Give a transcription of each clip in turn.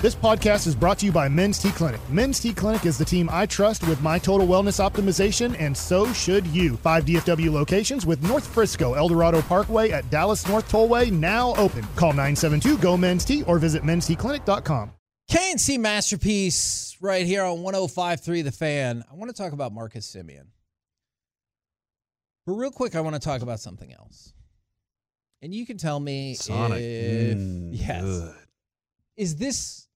This podcast is brought to you by Men's T Clinic. Men's T Clinic is the team I trust with my total wellness optimization, and so should you. Five DFW locations with North Frisco, Eldorado Parkway at Dallas North Tollway now open. Call 972 GO Men's T or visit mensteclinic.com. KNC Masterpiece right here on 1053 The Fan. I want to talk about Marcus Semien. But real quick, I want to talk about something else. And you can tell me Sonic. if Mm, yes. good. Is this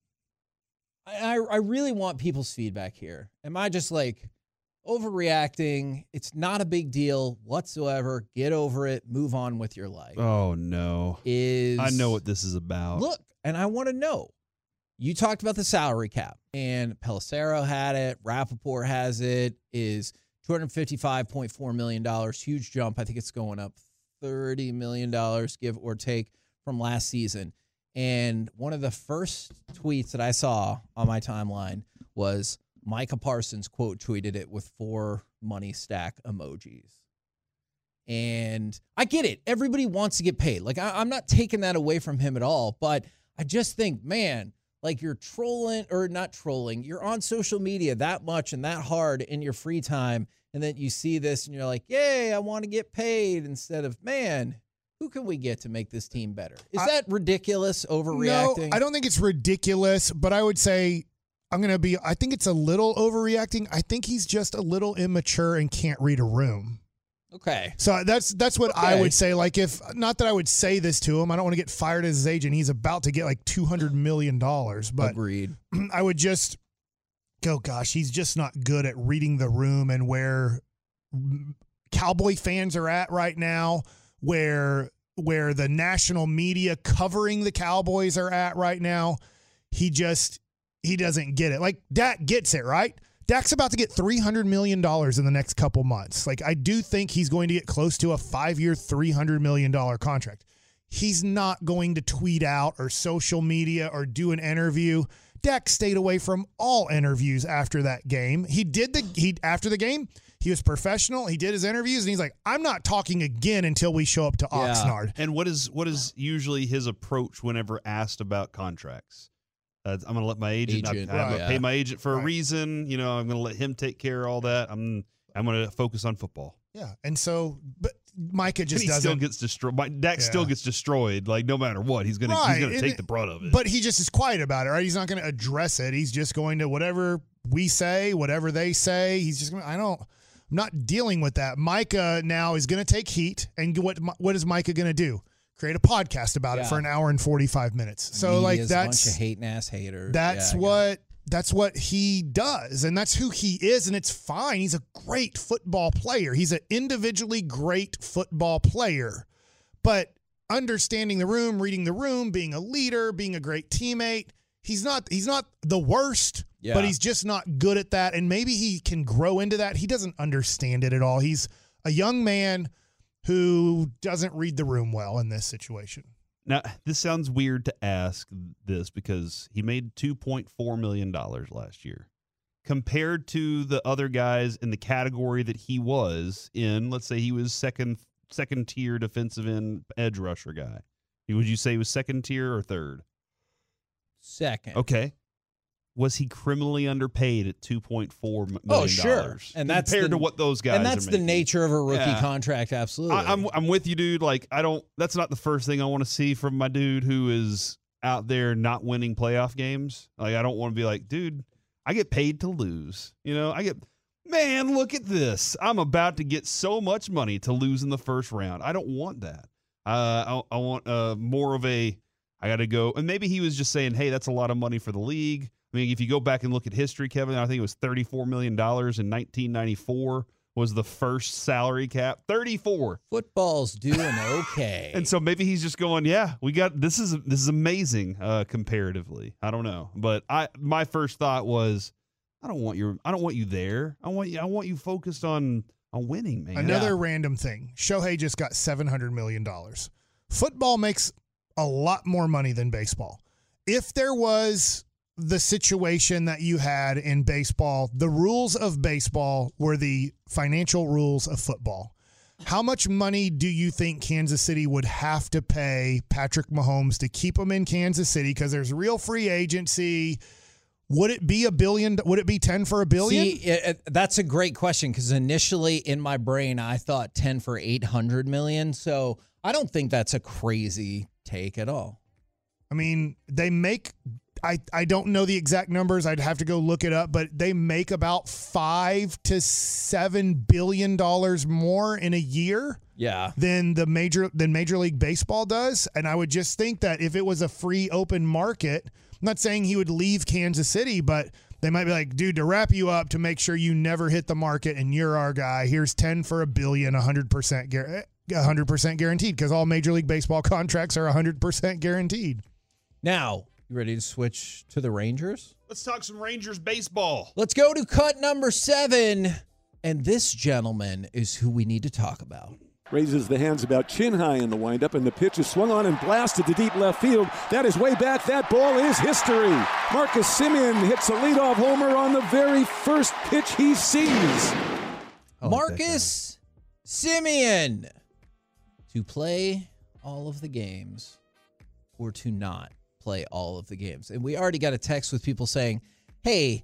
I, I really want people's feedback here. Am I just like overreacting? It's not a big deal whatsoever. Get over it. Move on with your life. Oh no. Is I know what this is about. Look, and I want to know. You talked about the salary cap, and Pelissero had it. Rapoport has it. Is two hundred fifty-five point four million dollars. Huge jump. I think it's going up thirty million dollars, give or take, from last season. And one of the first tweets that I saw on my timeline was Micah Parsons quote tweeted it with four money stack emojis. And I get it. Everybody wants to get paid. Like, I, I'm not taking that away from him at all. But I just think, man, like you're trolling or not trolling, you're on social media that much and that hard in your free time. And then you see this and you're like, yay, I want to get paid instead of, man, who can we get to make this team better? Is I- that ridiculous overreacting? No, I don't think it's ridiculous, but I would say I'm going to be, I think it's a little overreacting. I think he's just a little immature and can't read a room. Okay. So that's that's what I would say. Like if not that I would say this to him, I don't want to get fired as his agent. He's about to get like two hundred million dollars, but Agreed. I would just go, gosh, he's just not good at reading the room and where Cowboy fans are at right now, where where the national media covering the Cowboys are at right now. He just he doesn't get it. Like Dak gets it, right? Dak's about to get $300 million in the next couple months. Like, I do think he's going to get close to a five year, $300 million contract. He's not going to tweet out or social media or do an interview. Dak stayed away from all interviews after that game. He did the he after the game. He was professional. He did his interviews, and he's like, "I'm not talking again until we show up to Yeah. Oxnard." And what is what is usually his approach whenever asked about contracts? Uh, I'm going to let my agent. Agent, I, I'm gonna pay my agent for Right. a reason. You know, I'm going to let him take care of all that. I'm I'm going to focus on football. Yeah, and so, but Micah And just he still doesn't. gets destroyed. My- Dak Yeah. still gets destroyed. Like no matter what, he's gonna Right, he's gonna and take it- the brunt of it. But he just is quiet about it, right? He's not going to address it. He's just going to whatever we say, whatever they say. He's just going. to I don't. I'm not dealing with that. Micah now is going to take heat, and what what is Micah going to do? Create a podcast about it for an hour and 45 minutes. So like that's a bunch of hating ass haters. that's Yeah, I got it. what that's what he does and that's who he is and it's fine he's a great football player he's an individually great football player but understanding the room reading the room being a leader being a great teammate he's not he's not the worst Yeah. but he's just not good at that and maybe he can grow into that he doesn't understand it at all he's a young man who doesn't read the room well in this situation Now, this sounds weird to ask this because he made $2.4 million last year. Compared to the other guys in the category that he was in, let's say he was second second tier defensive end edge rusher guy. Would you say he was second tier or third? second. Okay. Was he criminally underpaid at $2.4 million? Oh, sure. And that's compared the- to what those guys and that's the nature of a rookie Yeah. contract. Absolutely. I, I'm I'm with you, dude. Like I don't. That's not the first thing I want to see from my dude who is out there not winning playoff games. Like I don't want to be like, dude, I get paid to lose. You know, I get. Man, look at this. I'm about to get so much money to lose in the first round. I don't want that. Uh, I, I want uh, more of a. I got to go, and maybe he was just saying, "Hey, that's a lot of money for the league." I mean, if you go back and look at history, Kevin, I think it was $34 million in 1994 was the first salary cap. 34. Football's doing okay. And so maybe he's just going, yeah, we got this is this is amazing uh comparatively. I don't know. But I my first thought was I don't want your I don't want you there. I want you I want you focused on on winning, man. Another Yeah. random thing. Shohei just got seven hundred million dollars. Football makes a lot more money than baseball. If there was the situation that you had in baseball, the rules of baseball were the financial rules of football. How much money do you think Kansas City would have to pay Patrick Mahomes to keep him in Kansas City? Because there's real free agency. Would it be a billion? Would it be 10 for a billion? See, it, it- uh, that's a great question because initially in my brain I thought 10 for 800 million. So I don't think that's a crazy take at all. I mean, they make I I don't know the exact numbers. I'd have to go look it up, but they make about 5 to 7 billion dollars more in a year Yeah. than the major than Major League Baseball does, and I would just think that if it was a free open market, I'm not saying he would leave Kansas City, but they might be like, dude, to wrap you up to make sure you never hit the market and you're our guy. Here's 10 for a billion, 100% guar- 100% guaranteed because all Major League Baseball contracts are 100% guaranteed. Now, you ready to switch to the Rangers? Let's talk some Rangers baseball. Let's go to cut number seven. And this gentleman is who we need to talk about. Raises the hands about chin high in the windup, and the pitch is swung on and blasted to deep left field. That is way back. That ball is history. Marcus Semien hits a leadoff homer on the very first pitch he sees. Marcus Semien to play all of the games or to not play all of the games. And we already got a text with people saying, hey,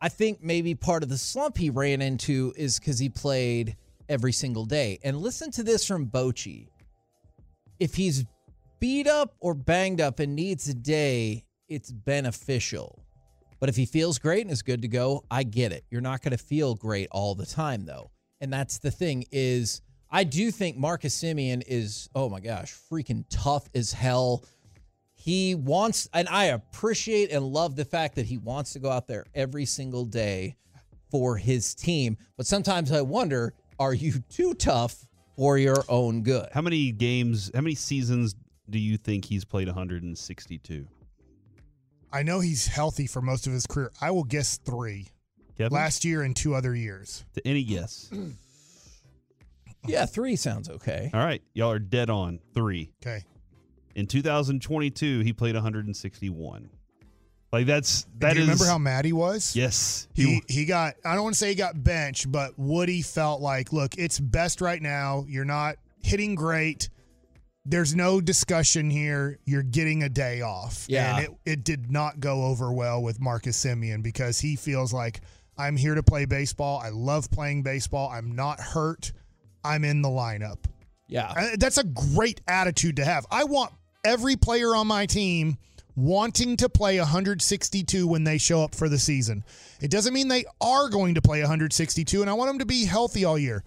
I think maybe part of the slump he ran into is because he played every single day. And listen to this from Bochy. If he's beat up or banged up and needs a day, it's beneficial. But if he feels great and is good to go, I get it. You're not going to feel great all the time though. And that's the thing is I do think Marcus Semien is oh my gosh, freaking tough as hell. He wants and I appreciate and love the fact that he wants to go out there every single day for his team. But sometimes I wonder, are you too tough for your own good? How many games, how many seasons do you think he's played 162? I know he's healthy for most of his career. I will guess three. Kevin? Last year and two other years. to any guess? Yeah, 3 sounds okay. All right, y'all are dead on. 3. Okay. In 2022, he played 161. Like that's that Do you is- remember how mad he was? Yes, He he got I don't want to say he got benched, but Woody felt like, look, it's best right now. You're not hitting great. There's no discussion here. You're getting a day off. Yeah. And it, it did not go over well with Marcus Semien because he feels like I'm here to play baseball. I love playing baseball. I'm not hurt. I'm in the lineup. Yeah. Uh, That's a great attitude to have. I want every player on my team wanting to play 162 when they show up for the season. It doesn't mean they are going to play 162, and I want them to be healthy all year.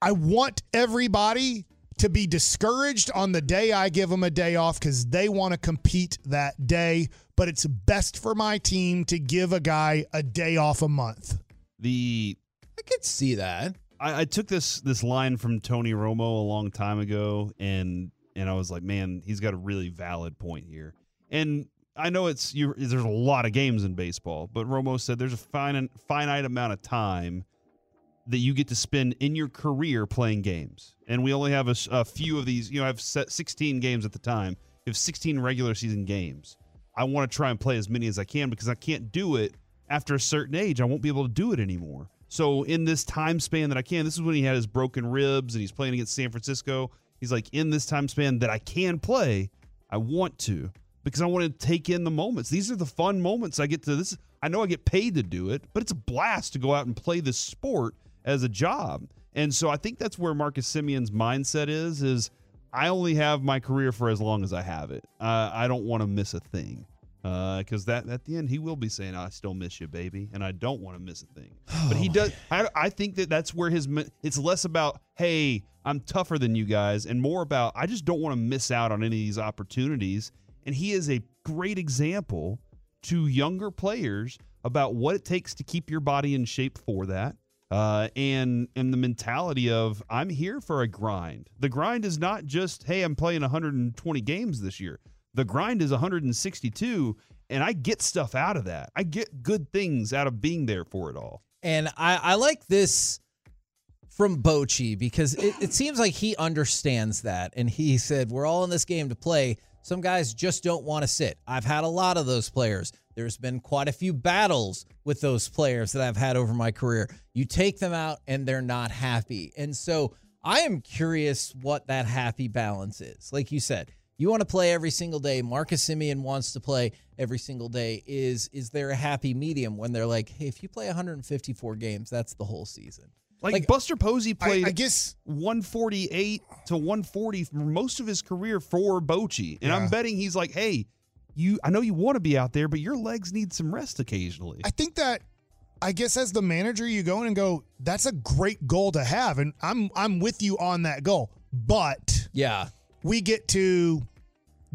I want everybody to be discouraged on the day I give them a day off because they want to compete that day, but it's best for my team to give a guy a day off a month. the I could see that. I, I took this this line from Tony Romo a long time ago, and and I was like, man, he's got a really valid point here. And I know it's you. There's a lot of games in baseball, but Romo said there's a finite finite amount of time that you get to spend in your career playing games, and we only have a few of these. You know, I've set 16 games at the time. You have 16 regular season games. I want to try and play as many as I can because I can't do it after a certain age. I won't be able to do it anymore. So in this time span that I can, this is when he had his broken ribs and he's playing against San Francisco. He's like, in this time span that I can play, I want to because I want to take in the moments. These are the fun moments I get to. This I know I get paid to do it, but it's a blast to go out and play this sport as a job. And so I think that's where Marcus Semien's mindset is: is I only have my career for as long as I have it. Uh, I don't want to miss a thing because that at the end he will be saying, "I still miss you, baby," and I don't want to miss a thing. but he does. I, I think that that's where his. It's less about, "Hey, I'm tougher than you guys," and more about, "I just don't want to miss out on any of these opportunities." And he is a great example to younger players about what it takes to keep your body in shape for that uh, and and the mentality of I'm here for a grind. The grind is not just hey I'm playing 120 games this year. The grind is 162, and I get stuff out of that. I get good things out of being there for it all. And I, I like this from Bochy because it, it seems like he understands that. And he said, We're all in this game to play. Some guys just don't want to sit. I've had a lot of those players. There's been quite a few battles with those players that I've had over my career. You take them out and they're not happy. And so I am curious what that happy balance is. Like you said, you want to play every single day. Marcus Semien wants to play every single day. Is is there a happy medium when they're like, hey, if you play 154 games, that's the whole season? Like, Like, Buster Posey played I, I guess 148 to 140 for most of his career for Bochy. And I'm betting he's like, hey, you I know you want to be out there, but your legs need some rest occasionally. I think that I guess as the manager, you go in and go, that's a great goal to have. And I'm I'm with you on that goal. But Yeah. We get to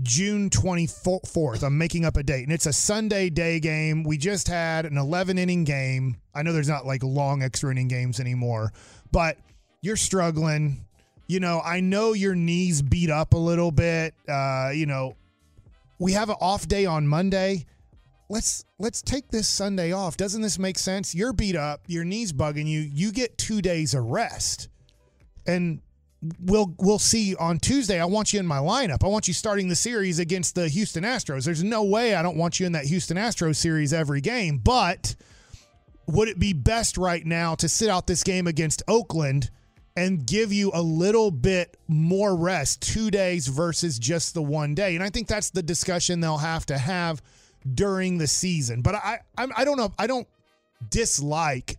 June 24th. I'm making up a date, and it's a Sunday day game. We just had an 11 inning game. I know there's not like long extra inning games anymore, but you're struggling. You know, I know your knees beat up a little bit. Uh, you know, we have an off day on Monday. Let's let's take this Sunday off. Doesn't this make sense? You're beat up, your knees bugging you. You get 2 days of rest. And we'll we'll see on Tuesday. I want you in my lineup. I want you starting the series against the Houston Astros. There's no way I don't want you in that Houston Astros series every game, but would it be best right now to sit out this game against Oakland and give you a little bit more rest, 2 days versus just the one day? And I think that's the discussion they'll have to have during the season. But I I, I don't know, I don't dislike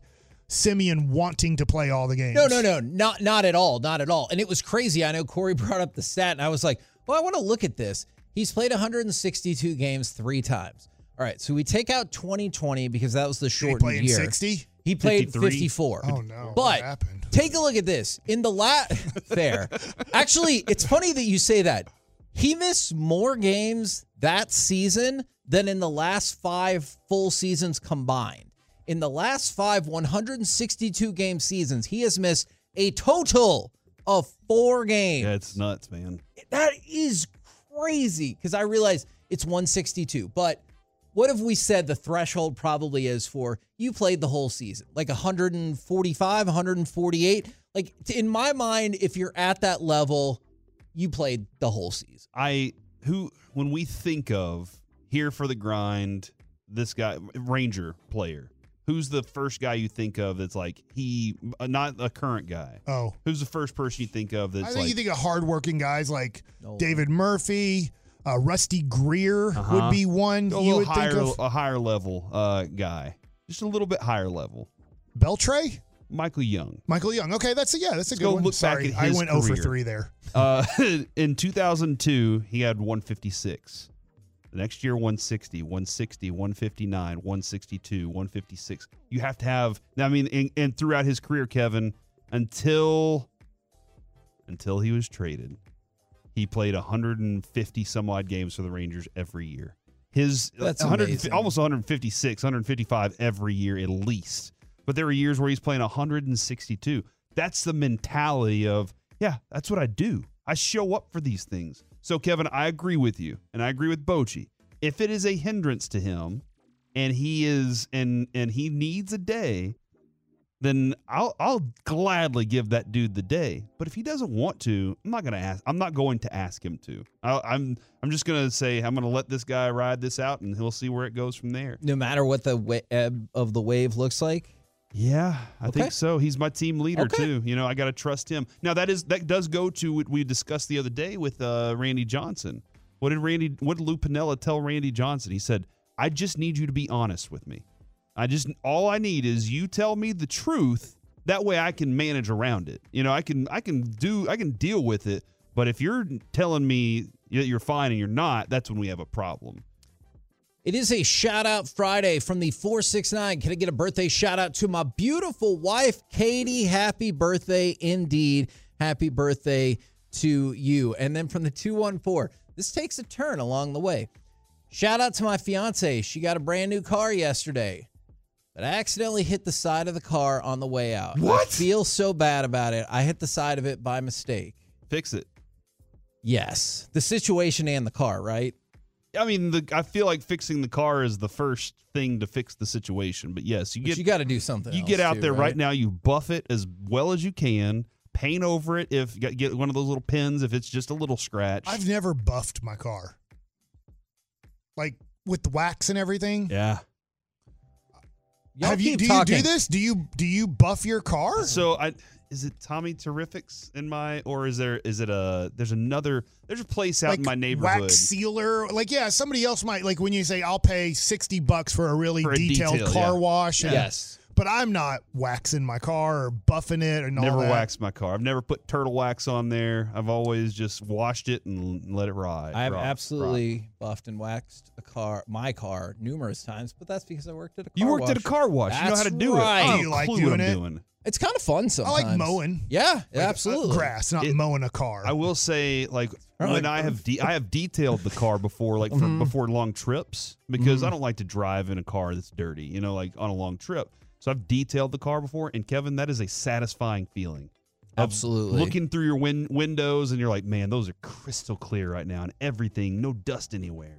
Semien wanting to play all the games. No, no, no, not not at all, not at all. And it was crazy. I know Corey brought up the stat, and I was like, well, I want to look at this. He's played 162 games three times. All right, so we take out 2020 because that was the Did he shortened play in year. 60? He played 53. 54. Oh no! what But happened? take a look at this. In the last fair. Actually, it's funny that you say that. He missed more games that season than in the last 5 full seasons combined. In the last 5 162 game seasons, he has missed a total of 4 games. yeah, it's nuts, man. That is crazy because I realize it's 162. But what have we said the threshold probably is for you played the whole season? Like 145, 148? Like in my mind, if you're at that level, you played the whole season. I who when we think of here for the grind, this guy Ranger player. Who's the first guy you think of that's like he uh, not a current guy? Oh, Who's the first person you think of that's I think like you think of hardworking guys like No. David Murphy, uh, Rusty Greer Uh-huh. would be one a you little would higher think of. a higher level uh guy. Just a little bit higher level. Beltré, Michael Young. Michael Young. Okay, that's a yeah, that's a Let's good go one. look back Sorry, at I his went 0 for career. 3 there. Uh, in 2002, he had 156. The next year, 160, 160, 159, 162, 156. You have to have. I mean, and, and throughout his career, Kevin, until until he was traded, he played 150 some odd games for the Rangers every year. His uh, That's 100 almost 156, 155 every year at least. But there were years where he's playing 162. That's the mentality of, yeah, that's what I do. I show up for these things. So, Kevin, I agree with you, and I agree with Bochy. If it is a hindrance to him, and he is and and he needs a day, then I'll I'll gladly give that dude the day. But if he doesn't want to, I'm not gonna ask. I'm not going to ask him to. I, I'm I'm just gonna say I'm gonna let this guy ride this out, and he'll see where it goes from there. No matter what the ebb of the wave looks like. Yeah, I Okay. think so. He's my team leader Okay. too. You know, I got to trust him. Now that is that does go to what we discussed the other day with uh, Randy Johnson. What did Randy? What did Lou Piniella tell Randy Johnson? He said, "I just need you to be honest with me. I just all I need is you tell me the truth. That way I can manage around it. You know, I can I can do I can deal with it. But if you're telling me that you're fine and you're not, that's when we have a problem." It is a shout out Friday from the 469. Can I get a birthday shout out to my beautiful wife, Katie? Happy birthday indeed. Happy birthday to you. And then from the 214, this takes a turn along the way. Shout out to my fiance. She got a brand new car yesterday. but I accidentally hit the side of the car on the way out. I What? feel so bad about it. I hit the side of it by mistake. Fix it. Yes. The situation and the car, right? I mean, the I feel like fixing the car is the first thing to fix the situation. But yes, you But get you got to do something. you else get out too, there right? right now. You buff it as well as you can. Paint over it if get get one of those little pins if it's just a little scratch. I've never buffed my car. Like with the wax and everything. yeah. Y'all Have you do talking. you do this? Do you do you buff your car? So I is it Tommy Terrifics in my or is there is it a there's another there's a place out like in my neighborhood wax sealer. Like yeah, somebody else might like when you say I'll pay sixty bucks for a really For a detailed detail, car yeah. wash. and- Yes. But I'm not waxing my car or buffing it and all never that. waxed my car. I've never put turtle wax on there. I've always just washed it and let it ride. I have rock, rock. absolutely buffed and waxed a car, my car, numerous times, but that's because I worked at a car wash. You worked at a car wash. you know how to do right. it. I Do you like clue doing what I'm it? doing. It's kind of fun sometimes. I like mowing. Yeah, Like, uh, absolutely. grass, not It- mowing a car. I will say, like Or when I have de- I have detailed the car before, like for, Mhm. before long trips, because Mhm. I don't like to drive in a car that's dirty. You know, like on a long trip. So I've detailed the car before, and Kevin, that is a satisfying feeling. Absolutely. Looking through your win- windows, and you're like, man, those are crystal clear right now, and everything, no dust anywhere.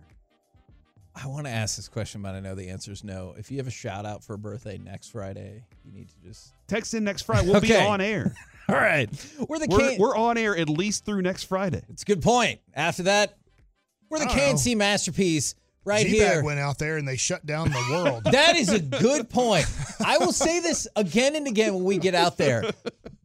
I want to ask this question, but I know the answer is no. If you have a shout out for a birthday next Friday, you need to just. Text in next Friday. We'll be on air. All right. We're the We're, can- we're on air at least through next Friday. It's a good point. After that, we're the I don't know. Masterpiece right G-Bag here. went out there and they shut down the world. That is a good point. I will say this again and again when we get out there.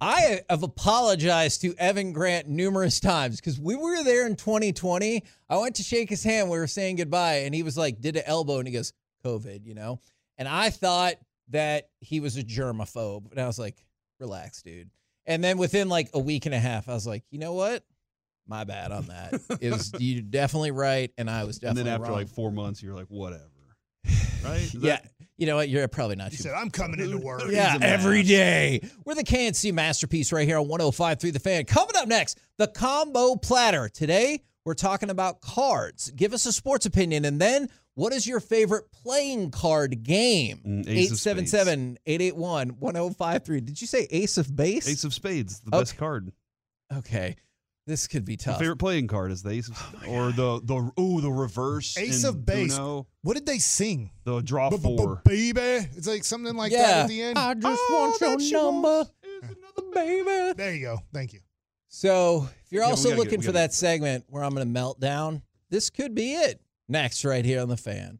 I have apologized to Evan Grant numerous times because we were there in 2020. I went to shake his hand. We were saying goodbye, and he was like, did an elbow, and he goes, COVID, you know? And I thought that he was a germaphobe. And I was like, relax, dude. And then within like a week and a half, I was like, you know what? My bad on that. It was you're definitely right, and I was definitely. And then after wrong. like four months, you're like, whatever. Right? Is yeah, that- you know what? You're probably not He too said, I'm coming into work. yeah, He's a every mess. day. We're the KNC masterpiece right here on 105.3 The Fan. Coming up next, the combo platter. Today, we're talking about cards. Give us a sports opinion. And then, what is your favorite playing card game? Mm, Ace of Spades. 877 881 1053. Did you say Ace of Base? Ace of Spades, the Okay. best card. okay. This could be My tough. favorite playing card is the Ace of oh or the the ooh the reverse Ace of Base. Uno, What did they sing? the draw four. Baby. It's like something like that at the end. I just All want your she number, another baby. There you go. Thank you. So, if you're Yeah, also gotta get- looking for gotta that segment where I'm going to melt down, this could be it. Next, right here on the fan.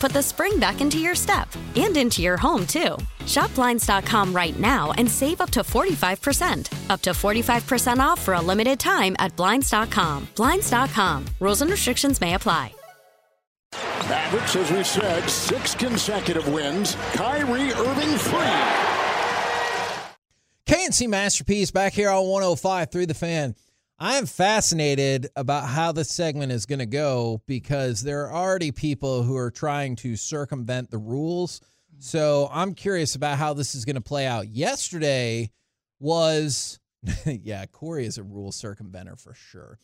put the spring back into your step and into your home, too. Shop Blinds.com right now and save up to 45%. Up to 45% off for a limited time at Blinds.com. Blinds.com. Rules and restrictions may apply. Mavericks, as we said, six consecutive wins. Kyrie Irving free. KNC Masterpiece back here on 105 through the fan. I am fascinated about how this segment is going to go because there are already people who are trying to circumvent the rules. So I'm curious about how this is going to play out. Yesterday was, yeah, Corey is a rule circumventer for sure.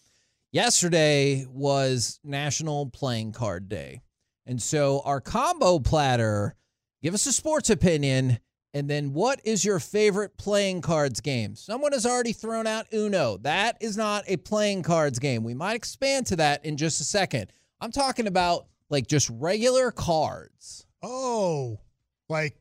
Yesterday was National Playing Card Day. And so our combo platter, give us a sports opinion. And then what is your favorite playing cards game? Someone has already thrown out Uno. That is not a playing cards game. We might expand to that in just a second. I'm talking about like just regular cards. Oh, like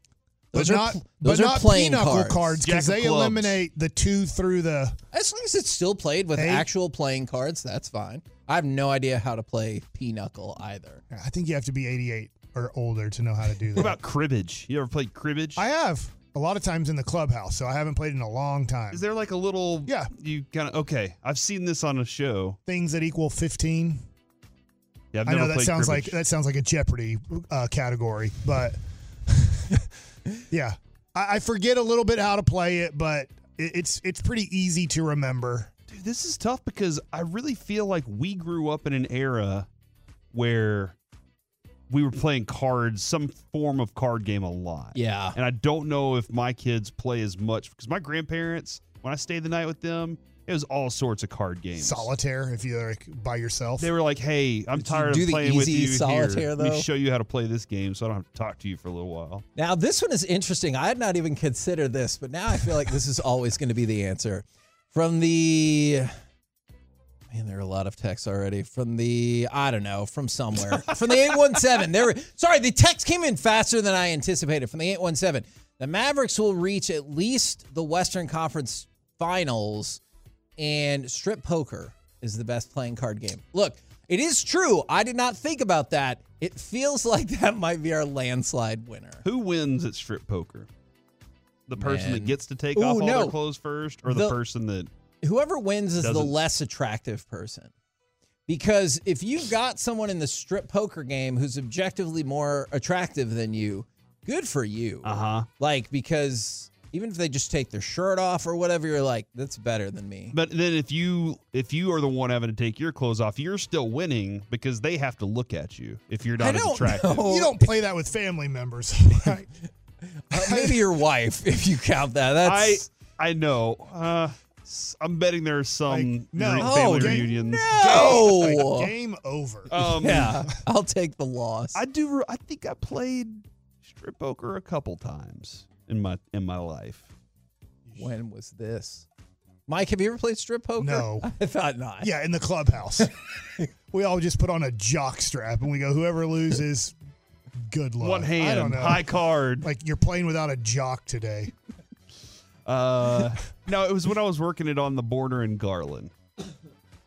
Those but are not pl- but those are not playing pinochle cards. cards because they clubs. eliminate the two through the. As long as it's still played with Hey. actual playing cards, that's fine. I have no idea how to play Pinochle either. I think you have to be 88 or older to know how to do that. What about cribbage? You ever played cribbage? I have a lot of times in the clubhouse, so I haven't played in a long time. Is there like a little? Yeah. You kind of okay. I've seen this on a show. Things that equal 15. Yeah, I've I know that sounds cribbage. like that sounds like a Jeopardy uh, category, but yeah, I, I forget a little bit how to play it, but it, it's it's pretty easy to remember. Dude, this is tough because I really feel like we grew up in an era where we were playing cards, some form of card game a lot. Yeah. And I don't know if my kids play as much because my grandparents, when I stayed the night with them, it was all sorts of card games. Solitaire, if you're like by yourself. They were like, "Hey, I'm Did tired of the playing with you solitaire, here. Let me show you how to play this game, so I don't have to talk to you for a little while." Now, this one is interesting. I had not even considered this, but now I feel like this is always going to be the answer. From the man, there are a lot of texts already. From the I don't know, from somewhere. from the 817. There were sorry, the text came in faster than I anticipated. From the 817. The Mavericks will reach at least the Western Conference Finals, and strip poker is the best playing card game. Look, it is true. I did not think about that. It feels like that might be our landslide winner. Who wins at strip poker? The person Man. that gets to take Ooh, off all no. their clothes first, or the, The- person that whoever wins is the Doesn't- less attractive person. Because if you've got someone in the strip poker game who's objectively more attractive than you, good for you. uh huh. Like, because even if they just take their shirt off or whatever, you're like, that's better than me. But then if you if you are the one having to take your clothes off, you're still winning because they have to look at you if you're not as don't attractive. know. you don't play that with family members. right? Uh, maybe your wife, if you count that. That's I I know. Uh, s- I'm betting there's some Like, no. Oh, family game- reunions. no. Like, game over. Um, yeah, I'll take the loss. I do. I think I played strip poker a couple times in my in my life. when was this? Mike, have you ever played strip poker? No. I thought not. Yeah, in the clubhouse. we all just put on a jock strap and we go, whoever loses, good luck. One I hand, don't know. high card. Like you're playing without a jock today. Uh, no, it was when I was working it on the border in Garland.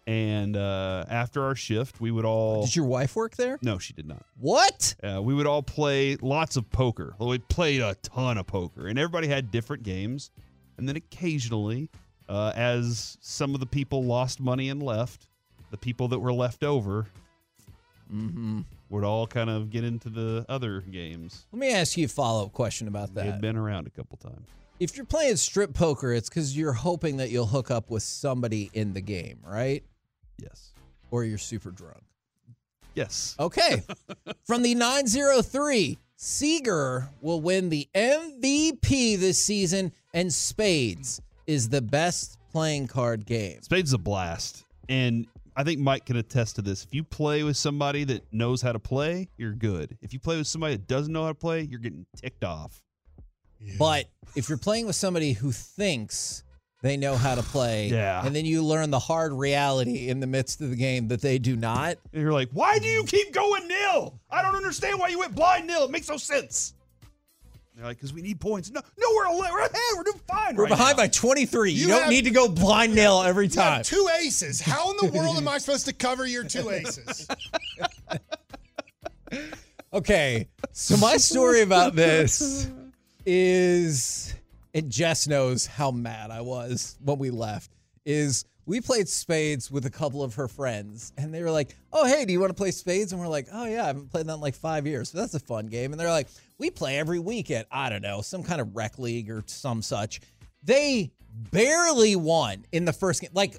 And uh, after our shift, we would all. Did your wife work there? no, she did not. What? Uh, we would all play lots of poker. Well, we played a ton of poker, and everybody had different games. And then occasionally, uh, as some of the people lost money and left, the people that were left over Mm-hmm. would all kind of get into the other games. Let me ask you a follow up question about that. had been around a couple times. If you're playing strip poker, it's because you're hoping that you'll hook up with somebody in the game, right? Yes. Or you're super drunk. Yes. Okay. From the 903, Seager will win the MVP this season, and Spades is the best playing card game. Spades is a blast. And I think Mike can attest to this. If you play with somebody that knows how to play, you're good. If you play with somebody that doesn't know how to play, you're getting ticked off. But if you're playing with somebody who thinks they know how to play. Yeah. And then you learn the hard reality in the midst of the game that they do not. And you're like, why do you keep going nil? I don't understand why you went blind nil. It makes no sense. They're like, because we need points. No, no, we're, we're ahead. We're doing fine. We're right behind now. by 23. You, You don't have- need to go blind nil every You have time. two aces. How in the world am I supposed to cover your two aces? Okay, so my story about this is, and Jess knows how mad I was when we left. Is we played spades with a couple of her friends, and they were like, "Oh, hey, do you want to play spades?" And we're like, "Oh yeah, I haven't played that in like five years, so that's a fun game." And they're like, "We play every week at I don't know some kind of rec league or some such." They barely won in the first game, like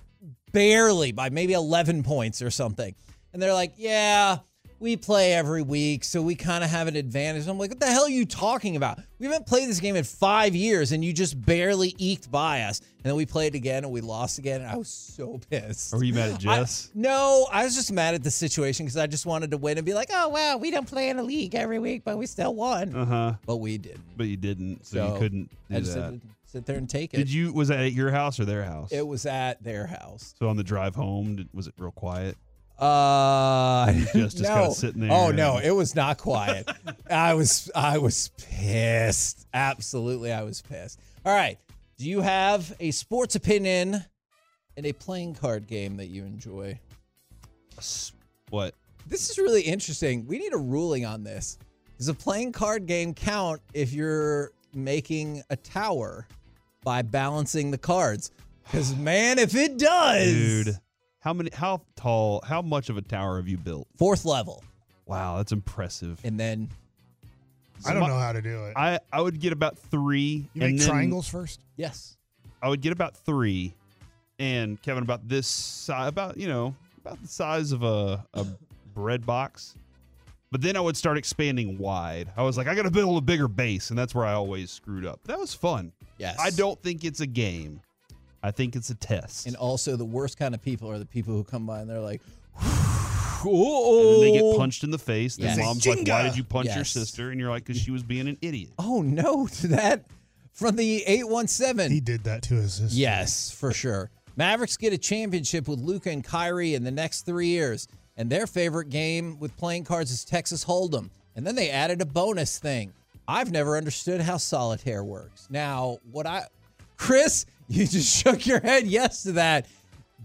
barely by maybe 11 points or something. And they're like, yeah, we play every week, so we kind of have an advantage. I'm like, what the hell are you talking about? We haven't played this game in five years, and you just barely eked by us. And then we played again, and we lost again, and I was so pissed. Are you mad at Jess? No, I was just mad at the situation because I just wanted to win and be like, oh, wow, we don't play in a league every week, but we still won. Uh huh. But we didn't. But you didn't, so, So, you couldn't do I just that. sit there and take it. Did you? Was that at your house or their house? It was at their house. so on the drive home, did, was it real quiet? Uh, Just- just no. kinda sitting there Oh no, it was not quiet. I was I was pissed. Absolutely, I was pissed. All right, do you have a sports opinion and a playing card game that you enjoy? What? This is really interesting. We need a ruling on this. Does a playing card game count if you're making a tower by balancing the cards? Because man, if it does, Dude, how many? How tall? How much of a tower have you built? fourth level, Wow, that's impressive. and then I don't know how to do it. I I would get about three. You and make then triangles first? yes, I would get about three, and Kevin about this size, about you know about the size of a a bread box. But then I would start expanding wide. I was like, I got to build a bigger base, and that's where I always screwed up. That was fun. yes. I don't think it's a game. I think it's a test. And also, the worst kind of people are the people who come by and they're like, Oh, And then they get punched in the face. Then Yes. mom's like, "Why did you punch your sister?" And you're like, "Cause she was being an idiot." Oh no, to that from the 817. He did that to his sister. Yes, for sure. Mavericks get a championship with Luka and Kyrie in the next three years. And their favorite game with playing cards is Texas Hold'em. And then they added a bonus thing. I've never understood how solitaire works. Now, what I, Chris, you just shook your head yes to that.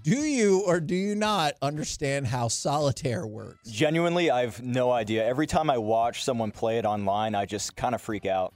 Do you or do you not understand how solitaire works? Genuinely, I have no idea. Every time I watch someone play it online, I just kind of freak out.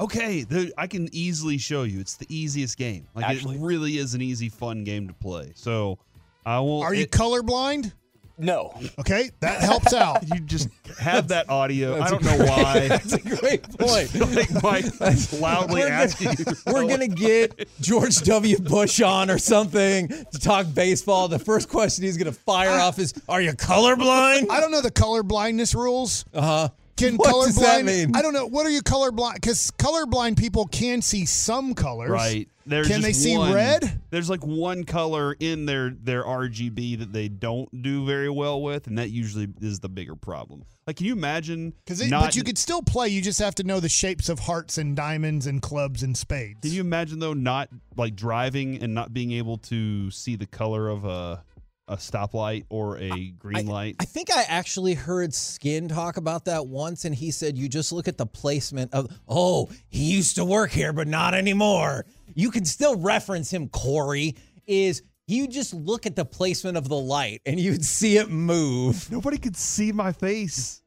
Okay, the, I can easily show you. It's the easiest game. Like Actually? it really is an easy, fun game to play. So I will. Are you it- colorblind? No. Okay, that helps out. you just have that audio. I don't know great- why. That's a great point. like Mike loudly We're gonna- asking you. We're gonna get George W. Bush on or something to talk baseball. The first question he's gonna fire off is, "Are you colorblind?" I don't know the color blindness rules. Uh huh. Can What colorblind? does that mean? I don't know. What are you colorblind? Because colorblind people can see some colors. Right. There's Can they see one- red? There's like one color in their their RGB that they don't do very well with, and that usually is the bigger problem. Like, can you imagine? Because but you could still play. You just have to know the shapes of hearts and diamonds and clubs and spades. Can you imagine though, not like driving and not being able to see the color of a a stoplight or a green light? I think I actually heard Skin talk about that once, and he said you just look at the placement of, oh, he used to work here, but not anymore. You can still reference him, Corey, is you just look at the placement of the light and you'd see it move. Nobody could see my face,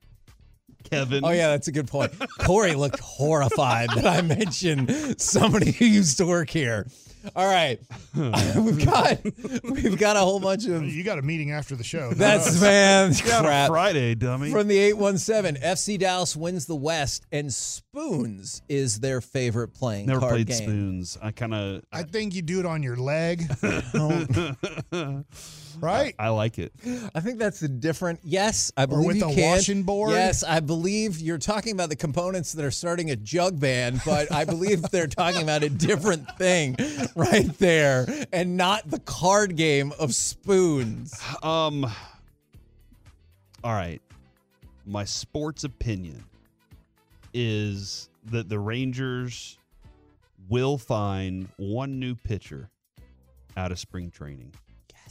Kevin. Oh, yeah, that's a good point. Corey looked horrified that I mentioned somebody who used to work here. All right. we've got we've got a whole bunch of You got a meeting after the show. That's man crap. Friday, dummy. From the 817, FC Dallas wins the West, and Spoons is their favorite playing Never card played game. spoons. I kind of I think you do it on your leg. right? I like it. I think that's a different. Yes, I believe with you a can. washing board? Yes, I believe you're talking about the components that are starting a jug band, but I believe they're talking about a different thing right there, and not the card game of spoons. Um. All right. My sports opinion is that the Rangers will find one new pitcher out of spring training.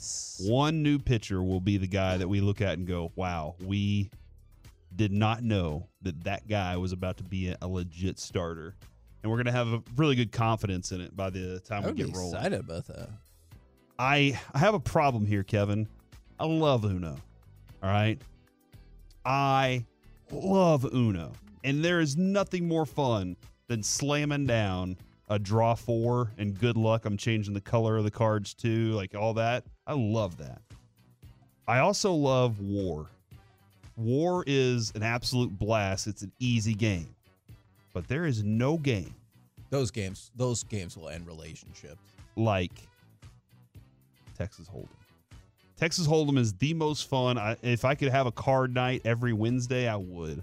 Yes. One new pitcher will be the guy that we look at and go, "Wow, we did not know that that guy was about to be a, legit starter." And we're going to have a really good confidence in it by the time we would be get rolling. excited about that. I I have a problem here, Kevin. I love Uno. All right. I love Uno. And there is nothing more fun than slamming down a draw four and good luck. I'm changing the color of the cards too, like all that. I love that. I also love War. War is an absolute blast. It's an easy game. But there is no game Those games, those games will end relationships. like Texas Hold'em. Texas Hold'em is the most fun. I, if I could have a card night every Wednesday, I would,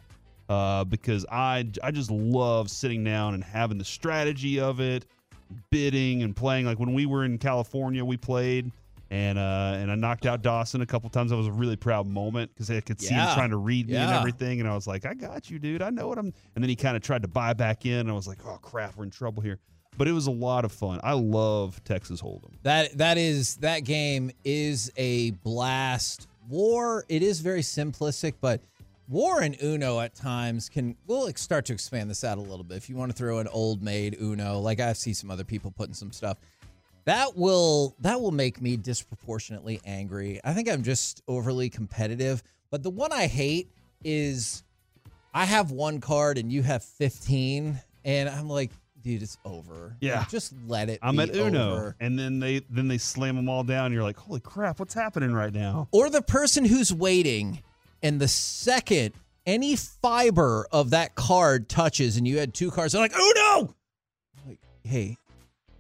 uh, because I I just love sitting down and having the strategy of it, bidding and playing. Like when we were in California, we played. And uh, and I knocked out Dawson a couple times. That was a really proud moment because I could see him trying to read me and everything. And I was like, I got you, dude. I know what I'm. And then he kind of tried to buy back in. And I was like, oh crap, we're in trouble here. But it was a lot of fun. I love Texas Hold'em. That that is that game is a blast. War, it is very simplistic, but War and Uno at times can we'll start to expand this out a little bit. If you want to throw an old maid Uno, like I see some other people putting some stuff. That will that will make me disproportionately angry. I think I'm just overly competitive. But the one I hate is I have one card and you have 15, and I'm like, dude, it's over. Yeah. Like, just let it. I'm be at Uno, over. and then they then they slam them all down. You're like, holy crap, what's happening right now? or the person who's waiting and the second any fiber of that card touches and you had two cards they're like oh no like hey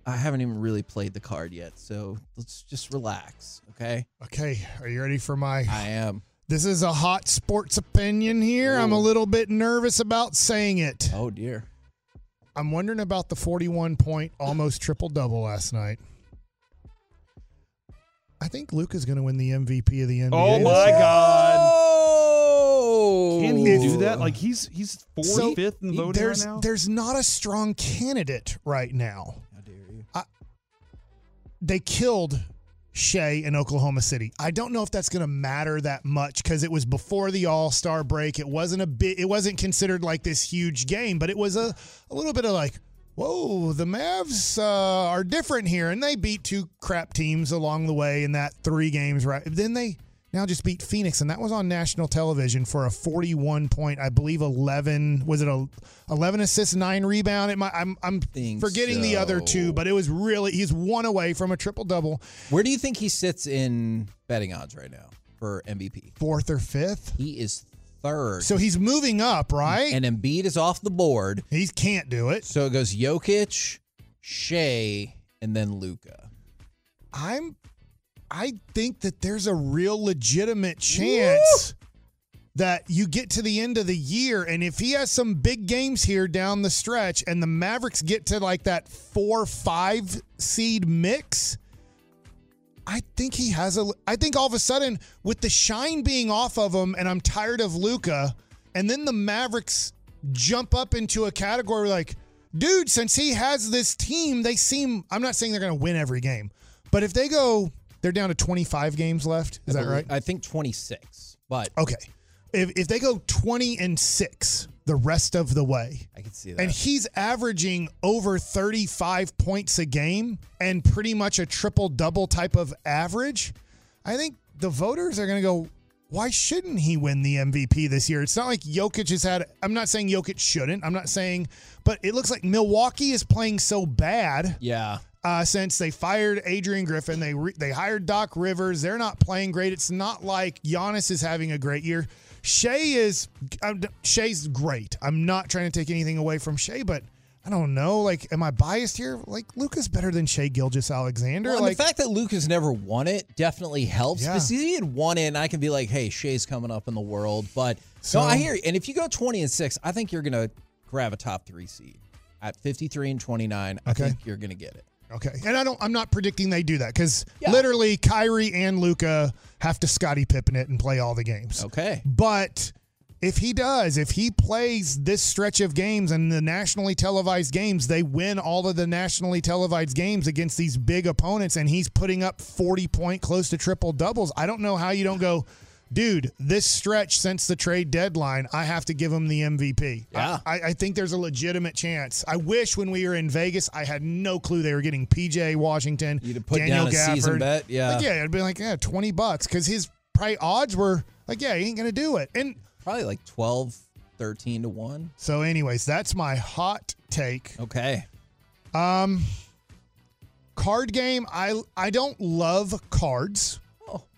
i haven't even really played the card yet so let's just relax okay Okay, are you ready for my? i am This is a hot sports opinion here. I'm a little bit nervous about saying it. oh dear I'm wondering about the 41 point almost triple double last night. I think Luka is going to win the MVP of the NBA. Oh my god, oh can he do that? Like he's he's fourth, So, fifth in voting there's right now. there's not a strong candidate right now. how dare you They killed Shai in Oklahoma City. I don't know if that's going to matter that much because it was before the All Star break. It wasn't a bit. It wasn't considered like this huge game, but it was a a little bit of like, whoa, the Mavs uh, are different here, and they beat two crap teams along the way in that three games. Right then they. Now just beat Phoenix, and that was on national television for a 41 point, I believe 11 was it a 11 assists, nine rebound. It might, I'm I'm Think forgetting the other two, but it was really he's one away from a triple double, where do you think he sits in betting odds right now for mvp fourth or fifth. he is third So he's moving up, right? and Embiid is off the board he can't do it. So it goes Jokic, Shai, and then Luka. I'm I think that there's a real legitimate chance that you get to the end of the year and if he has some big games here down the stretch and the Mavericks get to like that 4-5 seed mix, I think he has a I think all of a sudden with the shine being off of him and I'm tired of Luka and then the Mavericks jump up into a category like dude since he has this team they seem I'm not saying they're going to win every game but if they go they're down to 25 games left is I that believe- right I think 26, but okay if if they go 20 and 6 the rest of the way I can see that. and he's averaging over 35 points a game and pretty much a triple double type of average. I think the voters are going to go, why shouldn't he win the MVP this year? It's not like Jokic has had, I'm not saying Jokic shouldn't. I'm not saying, but it looks like Milwaukee is playing so bad yeah. Uh, since they fired Adrian Griffin. They re- they hired Doc Rivers. They're not playing great. It's not like Giannis is having a great year. Shai is um, Shai's great. I'm not trying to take anything away from Shai, but I don't know. Like, am I biased here? Like, Luka's better than Shai Gilgeous-Alexander. Well, like, the fact that Luka's never won it definitely helps. Yeah. Because if he had won it, and I can be like, hey, Shai's coming up in the world. But So- no, I hear you. And if you go 20 and 6, I think you're going to grab a top three seed. At 53 and 29, I Okay. think you're going to get it. Okay, and I don't. I'm not predicting they do that because Yeah. literally Kyrie and Luka have to Scottie Pippen it and play all the games. Okay. But if he does, if he plays this stretch of games and the nationally televised games, they win all of the nationally televised games against these big opponents, and he's putting up 40 point, close to triple doubles. I don't know how you don't go, dude, this stretch since the trade deadline, I have to give him the MVP. Yeah. I, I think there's a legitimate chance. I wish when we were in Vegas, I had no clue they were getting PJ Washington, You'd have put Daniel down a Gafford. season bet, yeah. Like, yeah, it'd be like, yeah, 20 bucks because his probably odds were like, yeah, he ain't going to do it. And Probably like 12, 13 to 1. so, anyways, that's my hot take. Okay. Um, card game. I I don't love cards.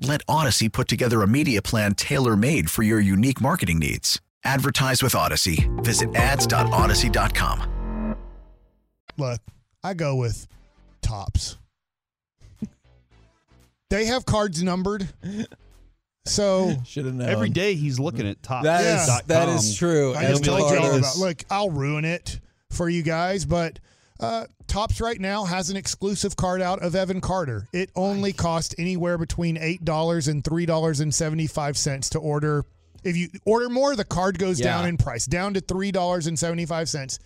Let Audacy put together a media plan tailor made for your unique marketing needs. Advertise with Audacy. Visit ads.audacy.com. look, I go with Topps. they have cards numbered. So known. Every day he's looking at top. That is- dot that com. is true. I just be told like, y'all about. Look, I'll ruin it for you guys, but uh, Topps right now has an exclusive card out of Evan Carter. It only cost anywhere between eight dollars and three dollars and seventy five cents to order. If you order more, the card goes Yeah. down in price, down to three dollars and seventy five cents.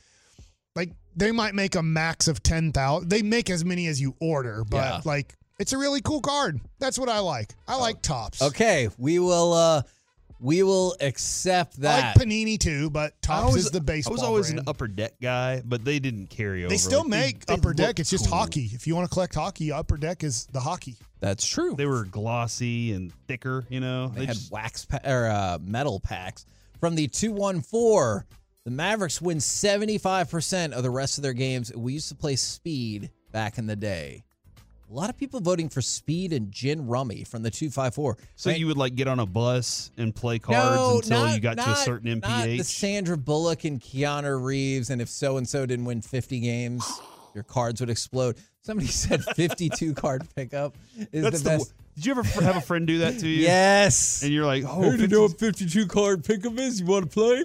Like they might make a max of ten thousand. They make as many as you order, but Yeah. like it's a really cool card. That's what I like. I like Topps. Okay, we will uh we will accept I that. like Panini too, but I Topps always- is the baseball. I was always brand. an upper deck guy, but they didn't carry over. They still Like, make they Upper look Deck. It's just cool. hockey. If you want to collect hockey, Upper Deck is the hockey. That's true. They were glossy and thicker. You know, They, had just- wax pa- or uh, metal packs from the 214. The Mavericks win 75% of the rest of their games. We used to play speed back in the day. A lot of people voting for speed and gin rummy from the 254. so Right? you would like get on a bus and play cards no, until not, you got to a not- certain Not the Sandra Bullock and Keanu Reeves, and if so and so didn't win 50 games, your cards would explode. Somebody said 52 card pickup is That's the the. best. did you ever have a friend do that to you? Yes. And you're like, oh, you 50 know what 52 card pickup is? You want to play?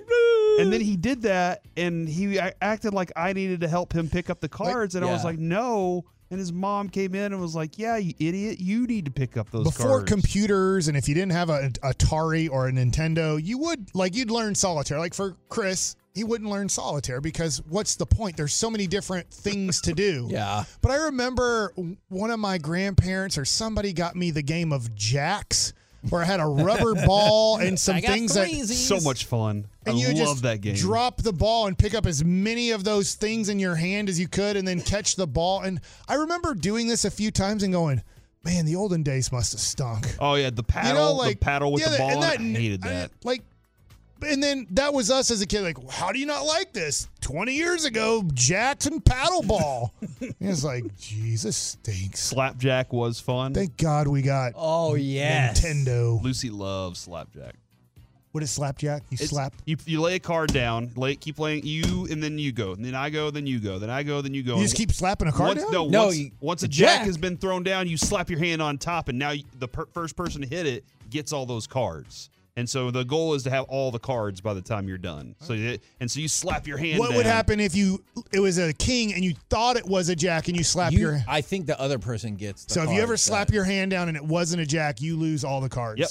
And then he did that, and he acted like I needed to help him pick up the cards, and I was like, no. And his mom came in and was like, "Yeah, you idiot, you need to pick up those Before cards." computers, and if you didn't have a, a Atari or a Nintendo, you would like you'd learn solitaire. Like for Chris, he wouldn't learn solitaire because what's the point? There's so many different things to do. Yeah. But I remember one of my grandparents or somebody got me the game of jacks, where I had a rubber ball and some I got things that threesies. so much fun. and I you love just that game. drop the ball and pick up as many of those things in your hand as you could and then catch the ball and i remember doing this a few times and going man the olden days must have stunk oh yeah, the paddle, you know like the paddle with yeah, the ball. and that, it. I hated I- that. like and then that was us as a kid like how do you not like this 20 years ago jacks and paddle ball it's like jesus stinks Slapjack was fun. thank god we got Oh, yeah, nintendo Lucy loves slapjack. what is slapjack you It's- slap You, you lay a card down, lay, keep playing you, and then you go, and then I go, then you go, then I go, then you go. you just keep slapping a card once, down? No, No, once, you- once a a jack, jack. has been thrown down, you slap your hand on top, and now you, the per- first person to hit it gets all those cards. And so the goal is to have all the cards by the time you're done. So it, and so you slap your hand. What would happen if you it was a king and you thought it was a jack and you slap You- your I think the other person gets the So if you ever slap your hand down and it wasn't a jack, you lose all the cards. Yep.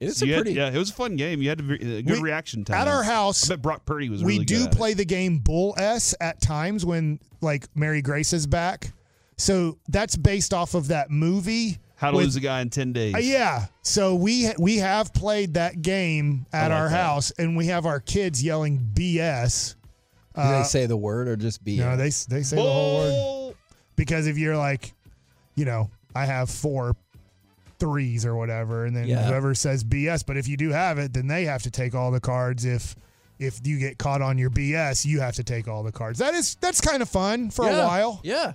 It's So a you had- pretty. yeah, it was a fun game. You had a, a uh, good We- reaction time. At our house, I bet Brock Purdy was we really do good at it. play the game Bull S at times when like Mary Grace is back. So that's based off of that movie. How to with- lose a guy in ten days. Uh, yeah. So we we have played that game at like our that. house, and we have our kids yelling BS Do they say the word or just BS? No, they they say the whole word. Because if you're like, you know, I have four threes or whatever, and then Yeah. whoever says BS, but if you do have it, then they have to take all the cards. If if you get caught on your BS, you have to take all the cards. That is that's kind of fun for a while. Yeah.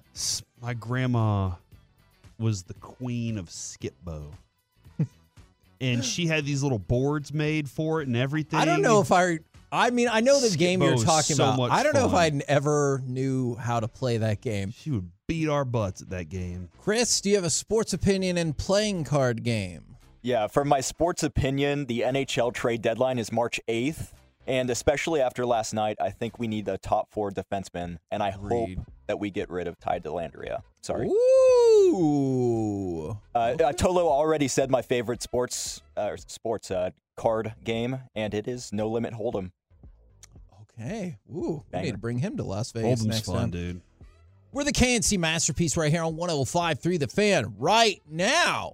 My grandma was the queen of skip Skip-Bo. and she had these little boards made for it and everything. I don't know if I. I mean, I know the game you're Skip-Bo is talking so about. much I don't know if I fun. ever knew how to play that game. She would beat our butts at that game. Chris, do you have a sports opinion and playing card game? Yeah, for my sports opinion, the NHL trade deadline is March 8th. And especially after last night, I think we need a top four defenseman. And I Agreed. hope that we get rid of Ty Dellandrea. Sorry. Ooh. Uh, uh, Tolo already said my favorite sports uh, sports uh, card game, and it is No Limit Hold'em. Okay. Ooh. We need to bring him to Las Vegas Hold'em's next fun, time. dude. We're the K&C masterpiece right here on 105.3 The Fan right now.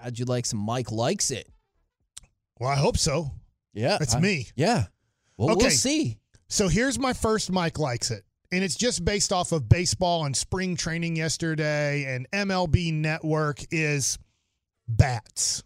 How'd you like some Mike Likes It? Well, I hope so. Yeah. That's I- me. Yeah. Well, Okay. we'll see. So here's my first Mike likes it. And it's just based off of baseball and spring training yesterday and MLB network is bats.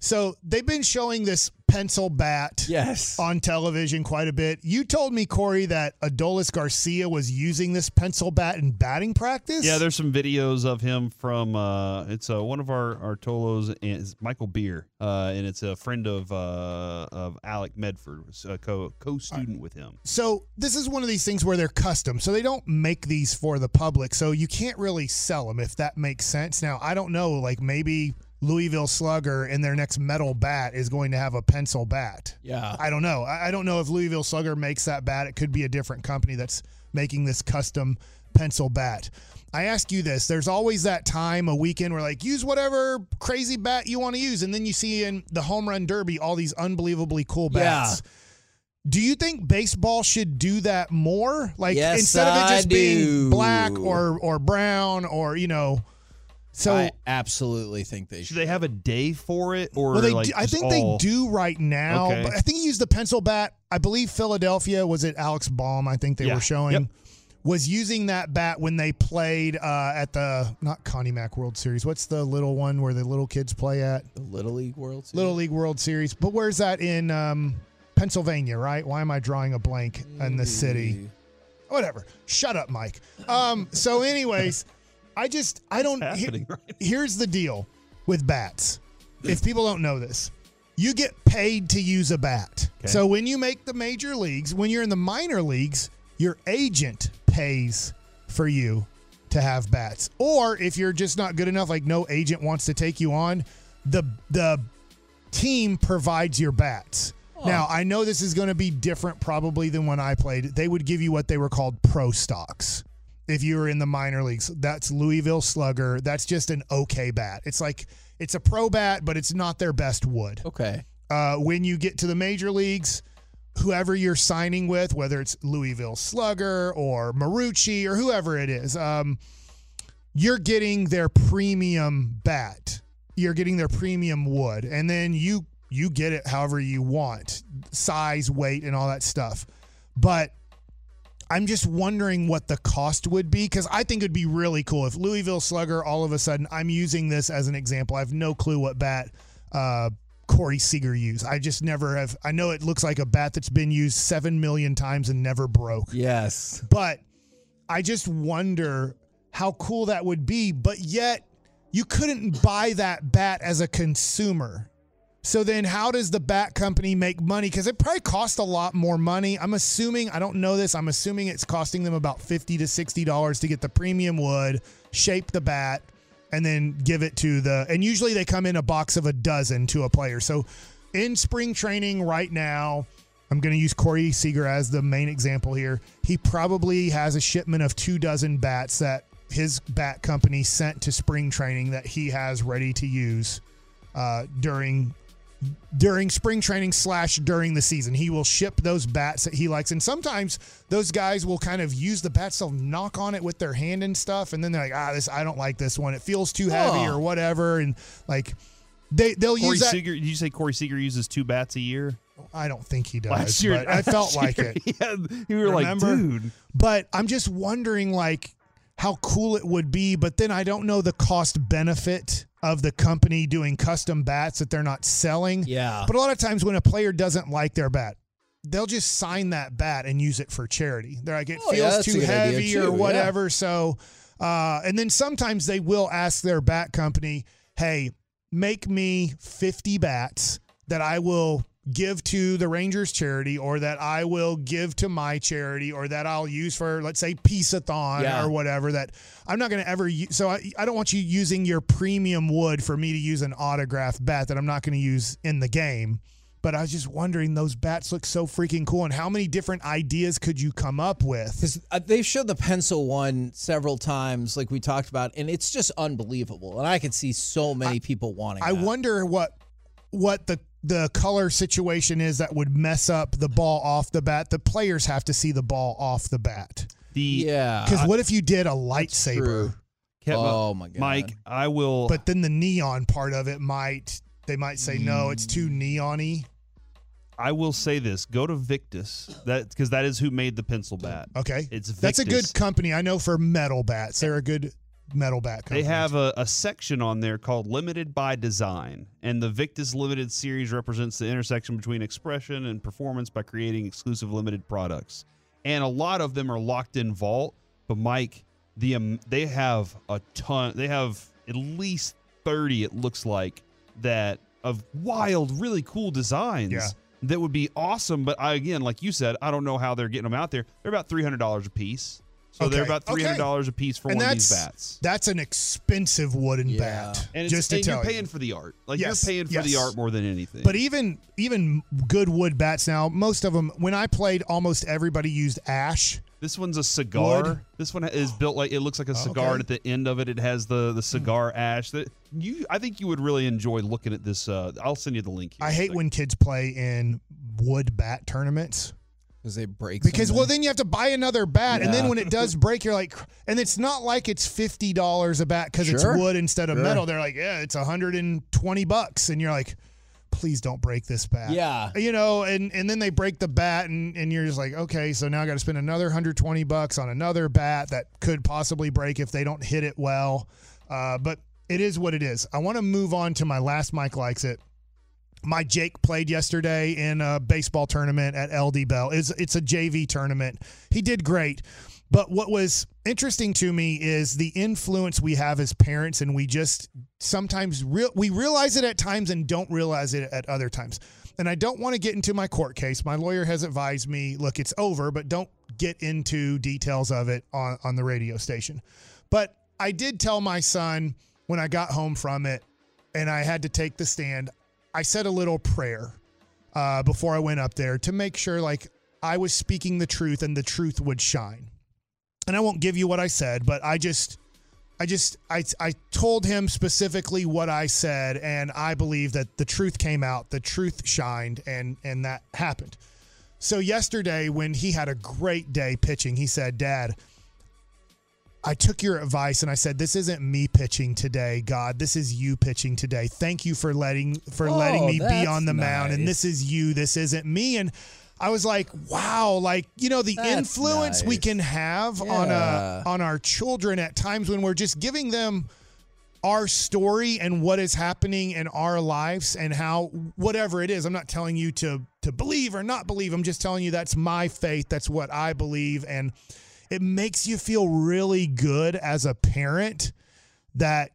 So they've been showing this pencil bat Yes. on television quite a bit. You told me, Cory, that Adolis Garcia was using this pencil bat in batting practice. Yeah, there's some videos of him from uh it's uh, one of our our Tolos and it's Michael Beer. Uh and it's a friend of uh of Alec Medford, was a co co-student with him. So this is one of these things where they're custom. So they don't make these for the public. So you can't really sell them if that makes sense. Now, I don't know, like maybe Louisville Slugger in their next metal bat is going to have a pencil bat. Yeah. I don't know. I don't know if Louisville Slugger makes that bat. It could be a different company that's making this custom pencil bat. I ask you this there's always that time, a weekend, where like use whatever crazy bat you want to use. And then you see in the home run derby all these unbelievably cool bats. Do you think baseball should do that more? Like Yes, instead of it just being black or or brown or you know. So I absolutely think they should. Should they have a day for it or well, they like do, I think all- they do right now, Okay. but I think he used the pencil bat. I believe Philadelphia was it Alec Bohm. I think they Yeah. were showing Yep. was using that bat when they played uh, at the not Connie Mack World Series. What's the little one where the little kids play at The Little League World Series. Little League World Series? But where's that in um, Pennsylvania? Right? Why am I drawing a blank in the city? Whatever. Shut up, Mike. Um, so, anyways, I just I don't. he- right here's the deal with bats. If people don't know this, you get paid to use a bat. Okay. So when you make the major leagues, when you're in the minor leagues, your agent pays for you to have bats. Or if you're just not good enough, like no agent wants to take you on, the the team provides your bats. Now, I know this is going to be different probably than when I played. They would give you what they were called pro stocks if you were in the minor leagues. That's Louisville Slugger. That's just an okay bat. It's like it's a pro bat, but it's not their best wood. Okay. Uh, when you get to the major leagues, whoever you're signing with, whether it's Louisville Slugger or Marucci or whoever it is, um, you're getting their premium bat. You're getting their premium wood, and then you you get it however you want, size, weight, and all that stuff. But I'm just wondering what the cost would be because I think it'd be really cool if Louisville Slugger all of a sudden I'm using this as an example. I have no clue what bat uh, Corey Seager used. I just never have. I know it looks like a bat that's been used seven million times and never broke. Yes. But I just wonder how cool that would be. But yet you couldn't buy that bat as a consumer. So then, how does the bat company make money? Because it probably costs a lot more money. I'm assuming, I don't know this, I'm assuming it's costing them about 50 to $60 to get the premium wood, shape the bat, and then give it to the. And usually they come in a box of a dozen to a player. So in spring training right now, I'm going to use Corey Seager as the main example here. He probably has a shipment of two dozen bats that his bat company sent to spring training that he has ready to use uh, during during spring training slash during the season. He will ship those bats that he likes, and sometimes those guys will kind of use the bats. They'll knock on it with their hand and stuff, and then they're like, "Ah, this I don't like this one. It feels too heavy Huh. or whatever." And like, they they'll Corey use that. Seager, did you say Corey Seager uses two bats a year? I don't think he does. Last year, but I felt like year, it. Yeah, you were Remember? like, dude. But I'm just wondering, like, how cool it would be. But then I don't know the cost benefit of the company doing custom bats that they're not selling. Yeah. But a lot of times when a player doesn't like their bat, they'll just sign that bat and use it for charity. They're like, it Oh, feels a too heavy too, or yeah. whatever. So, uh, and then sometimes they will ask their bat company, hey, make me 50 bats that I will give to the Rangers charity or that I will give to my charity or that I'll use for, let's say, Peace-a-thon Yeah. or whatever that I'm not going to ever use. So I, I don't want you using your premium wood for me to use an autographed bat that I'm not going to use in the game. But I was just wondering, those bats look so freaking cool. And how many different ideas could you come up with? Because uh, they've showed the pencil one several times, like we talked about, and it's just unbelievable. And I could see so many people wanting. I that. wonder what what the the color situation is that would mess up the ball off the bat. The players have to see the ball off the bat. The Yeah. Because what if you did a lightsaber? Kev- Oh, my God. Mike, I will. But then the neon part of it might they might say no, it's too mm. neon-y. I will say this: go to Victus, that because that is who made the pencil bat. Okay. It's Victus. That's a good company. I know for metal bats. They're a good metal bat company. They have a, a section on there called Limited by Design, and the Victus Limited series represents the intersection between expression and performance by creating exclusive limited products. And a lot of them are locked in vault. But Mike, the um, they have a ton. They have at least thirty. It looks like that of wild, really cool designs. Yeah. That would be awesome, but I, again, like you said, I don't know how they're getting them out there. They're about three hundred dollars a piece, so they're about three hundred dollars a piece for And one of these bats. that's an expensive wooden bat. And, it's, just to and tell you're you. paying for the art. Like Yes, you're paying for the art more than anything. But even even good wood bats now, most of them. When I played, almost everybody used ash. this one's a cigar. Wood? This one is built like it looks like a cigar, okay. and at the end of it, it has the the cigar ash. That you, I think you would really enjoy looking at this. Uh, I'll send you the link. Here I hate second. when kids play in wood bat tournaments because they break. because well then you have to buy another bat and then when it does break you're like and it's not like it's fifty dollars a bat because it's wood instead of Sure. metal. They're like yeah it's hundred and twenty bucks and you're like please don't break this bat. Yeah. you know and and then they break the bat and and you're just like okay so now I got to spend another hundred twenty bucks on another bat that could possibly break if they don't hit it well. Uh, but it is what it is. I want to move on to my last Mike likes it my Jake played yesterday in a baseball tournament at LD Bell. It's, it's a JV tournament. He did great. But what was interesting to me is the influence we have as parents, and we just sometimes we realize it at times and don't realize it at other times. And I don't want to get into my court case. My lawyer has advised me, look, it's over, but don't get into details of it on, on the radio station. But I did tell my son when I got home from it, and I had to take the stand. I said a little prayer uh, before I went up there to make sure like I was speaking the truth and the truth would shine. And I won't give you what I said, but I just I just I I told him specifically what I said and I believe that the truth came out, the truth shined and and that happened. So yesterday when he had a great day pitching, he said, "Dad, I took your advice and I said, "This isn't me pitching today, God. This is you pitching today. Thank you for letting for oh, letting Oh, me be on the mound, and this is you. This isn't me." And I was like, "Wow!" Like you know, the That's influence we can have on a on our children at times when we're just giving them our story and what is happening in our lives and how whatever it is i'm not telling you to to believe or not believe i'm just telling you that's my faith that's what i believe and it makes you feel really good as a parent that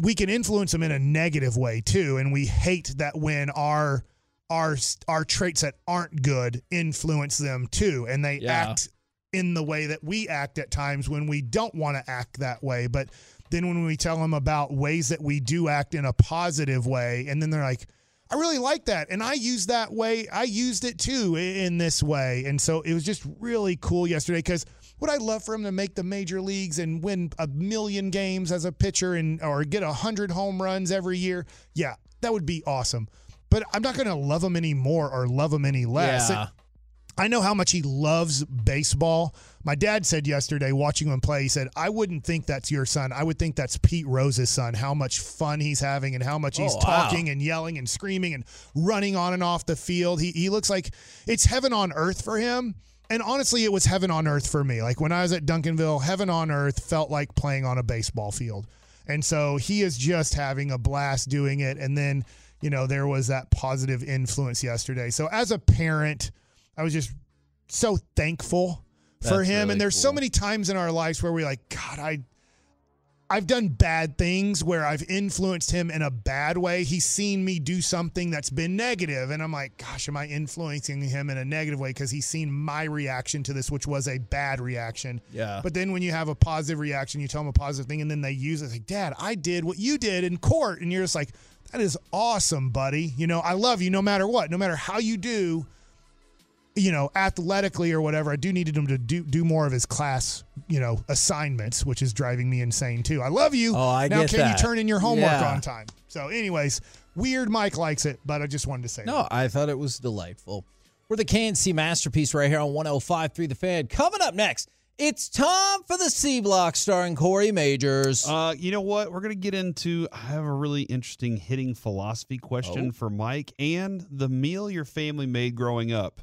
we can influence them in a negative way too and we hate that when our our our traits that aren't good influence them too and they Yeah. act in the way that we act at times when we don't want to act that way but then when we tell them about ways that we do act in a positive way and then they're like I really like that and I used that way I used it too in this way and so it was just really cool yesterday cuz would I love for him to make the major leagues and win a million games as a pitcher and or get a hundred home runs every year? Yeah, that would be awesome. But I'm not going to love him any more or love him any less. Yeah. I know how much he loves baseball. My dad said yesterday, watching him play, he said, I wouldn't think that's your son. I would think that's Pete Rose's son. How much fun he's having and how much he's Oh, wow. talking and yelling and screaming and running on and off the field. He, he looks like it's heaven on earth for him. And honestly, it was heaven on earth for me. Like when I was at Duncanville, heaven on earth felt like playing on a baseball field. And so he is just having a blast doing it. And then, you know, there was that positive influence yesterday. So as a parent, I was just so thankful for That's him. really and there's so many times in our lives where we're like, God, I I've done bad things where I've influenced him in a bad way. He's seen me do something that's been negative, and I'm like, gosh, am I influencing him in a negative way because he's seen my reaction to this, which was a bad reaction. Yeah. But then when you have a positive reaction, you tell them a positive thing, and then they use it. It's like, Dad, I did what you did in court, and you're just like, that is awesome, buddy. You know, I love you no matter what, no matter how you do you know, athletically or whatever, I do needed him to do do more of his class, you know, assignments, which is driving me insane too. I love you. Oh, I now get can that. you turn in your homework Yeah. on time? So, anyways, weird Mike likes it, but I just wanted to say No, I thought it was delightful. We're the K&C masterpiece right here on 105.3 The Fan. Coming up next, it's time for the C Block starring Cory Mageors. Uh, you know what? We're gonna get into. I have a really interesting hitting philosophy question Oh. for Mike and the meal your family made growing up